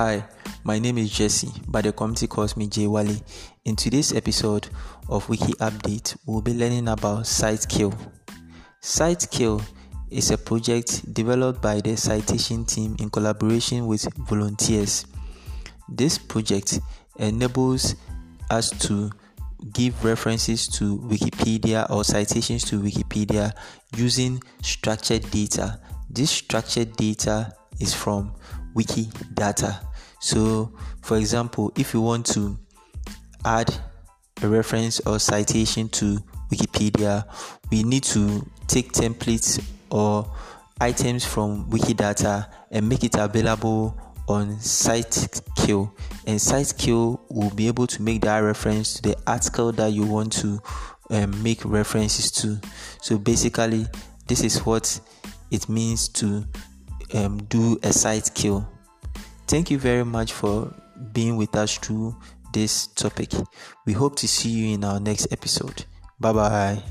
Hi, my name is Jesse, but the community calls me Jay Wally. In today's episode of Wiki Update, we'll be learning about Cite Q. SiteKill is a project developed by the citation team in collaboration with volunteers. This project enables us to give references to Wikipedia or citations to Wikipedia using structured data. This structured data is from Wikidata. So, for example, if you want to add a reference or citation to Wikipedia, we need to take templates or items from Wikidata and make it available on Cite Q. And Cite Q will be able to make that reference to the article that you want to um, make references to. So basically, this is what it means to um, do a Cite Q. Thank you very much for being with us through this topic. We hope to see you in our next episode. Bye bye.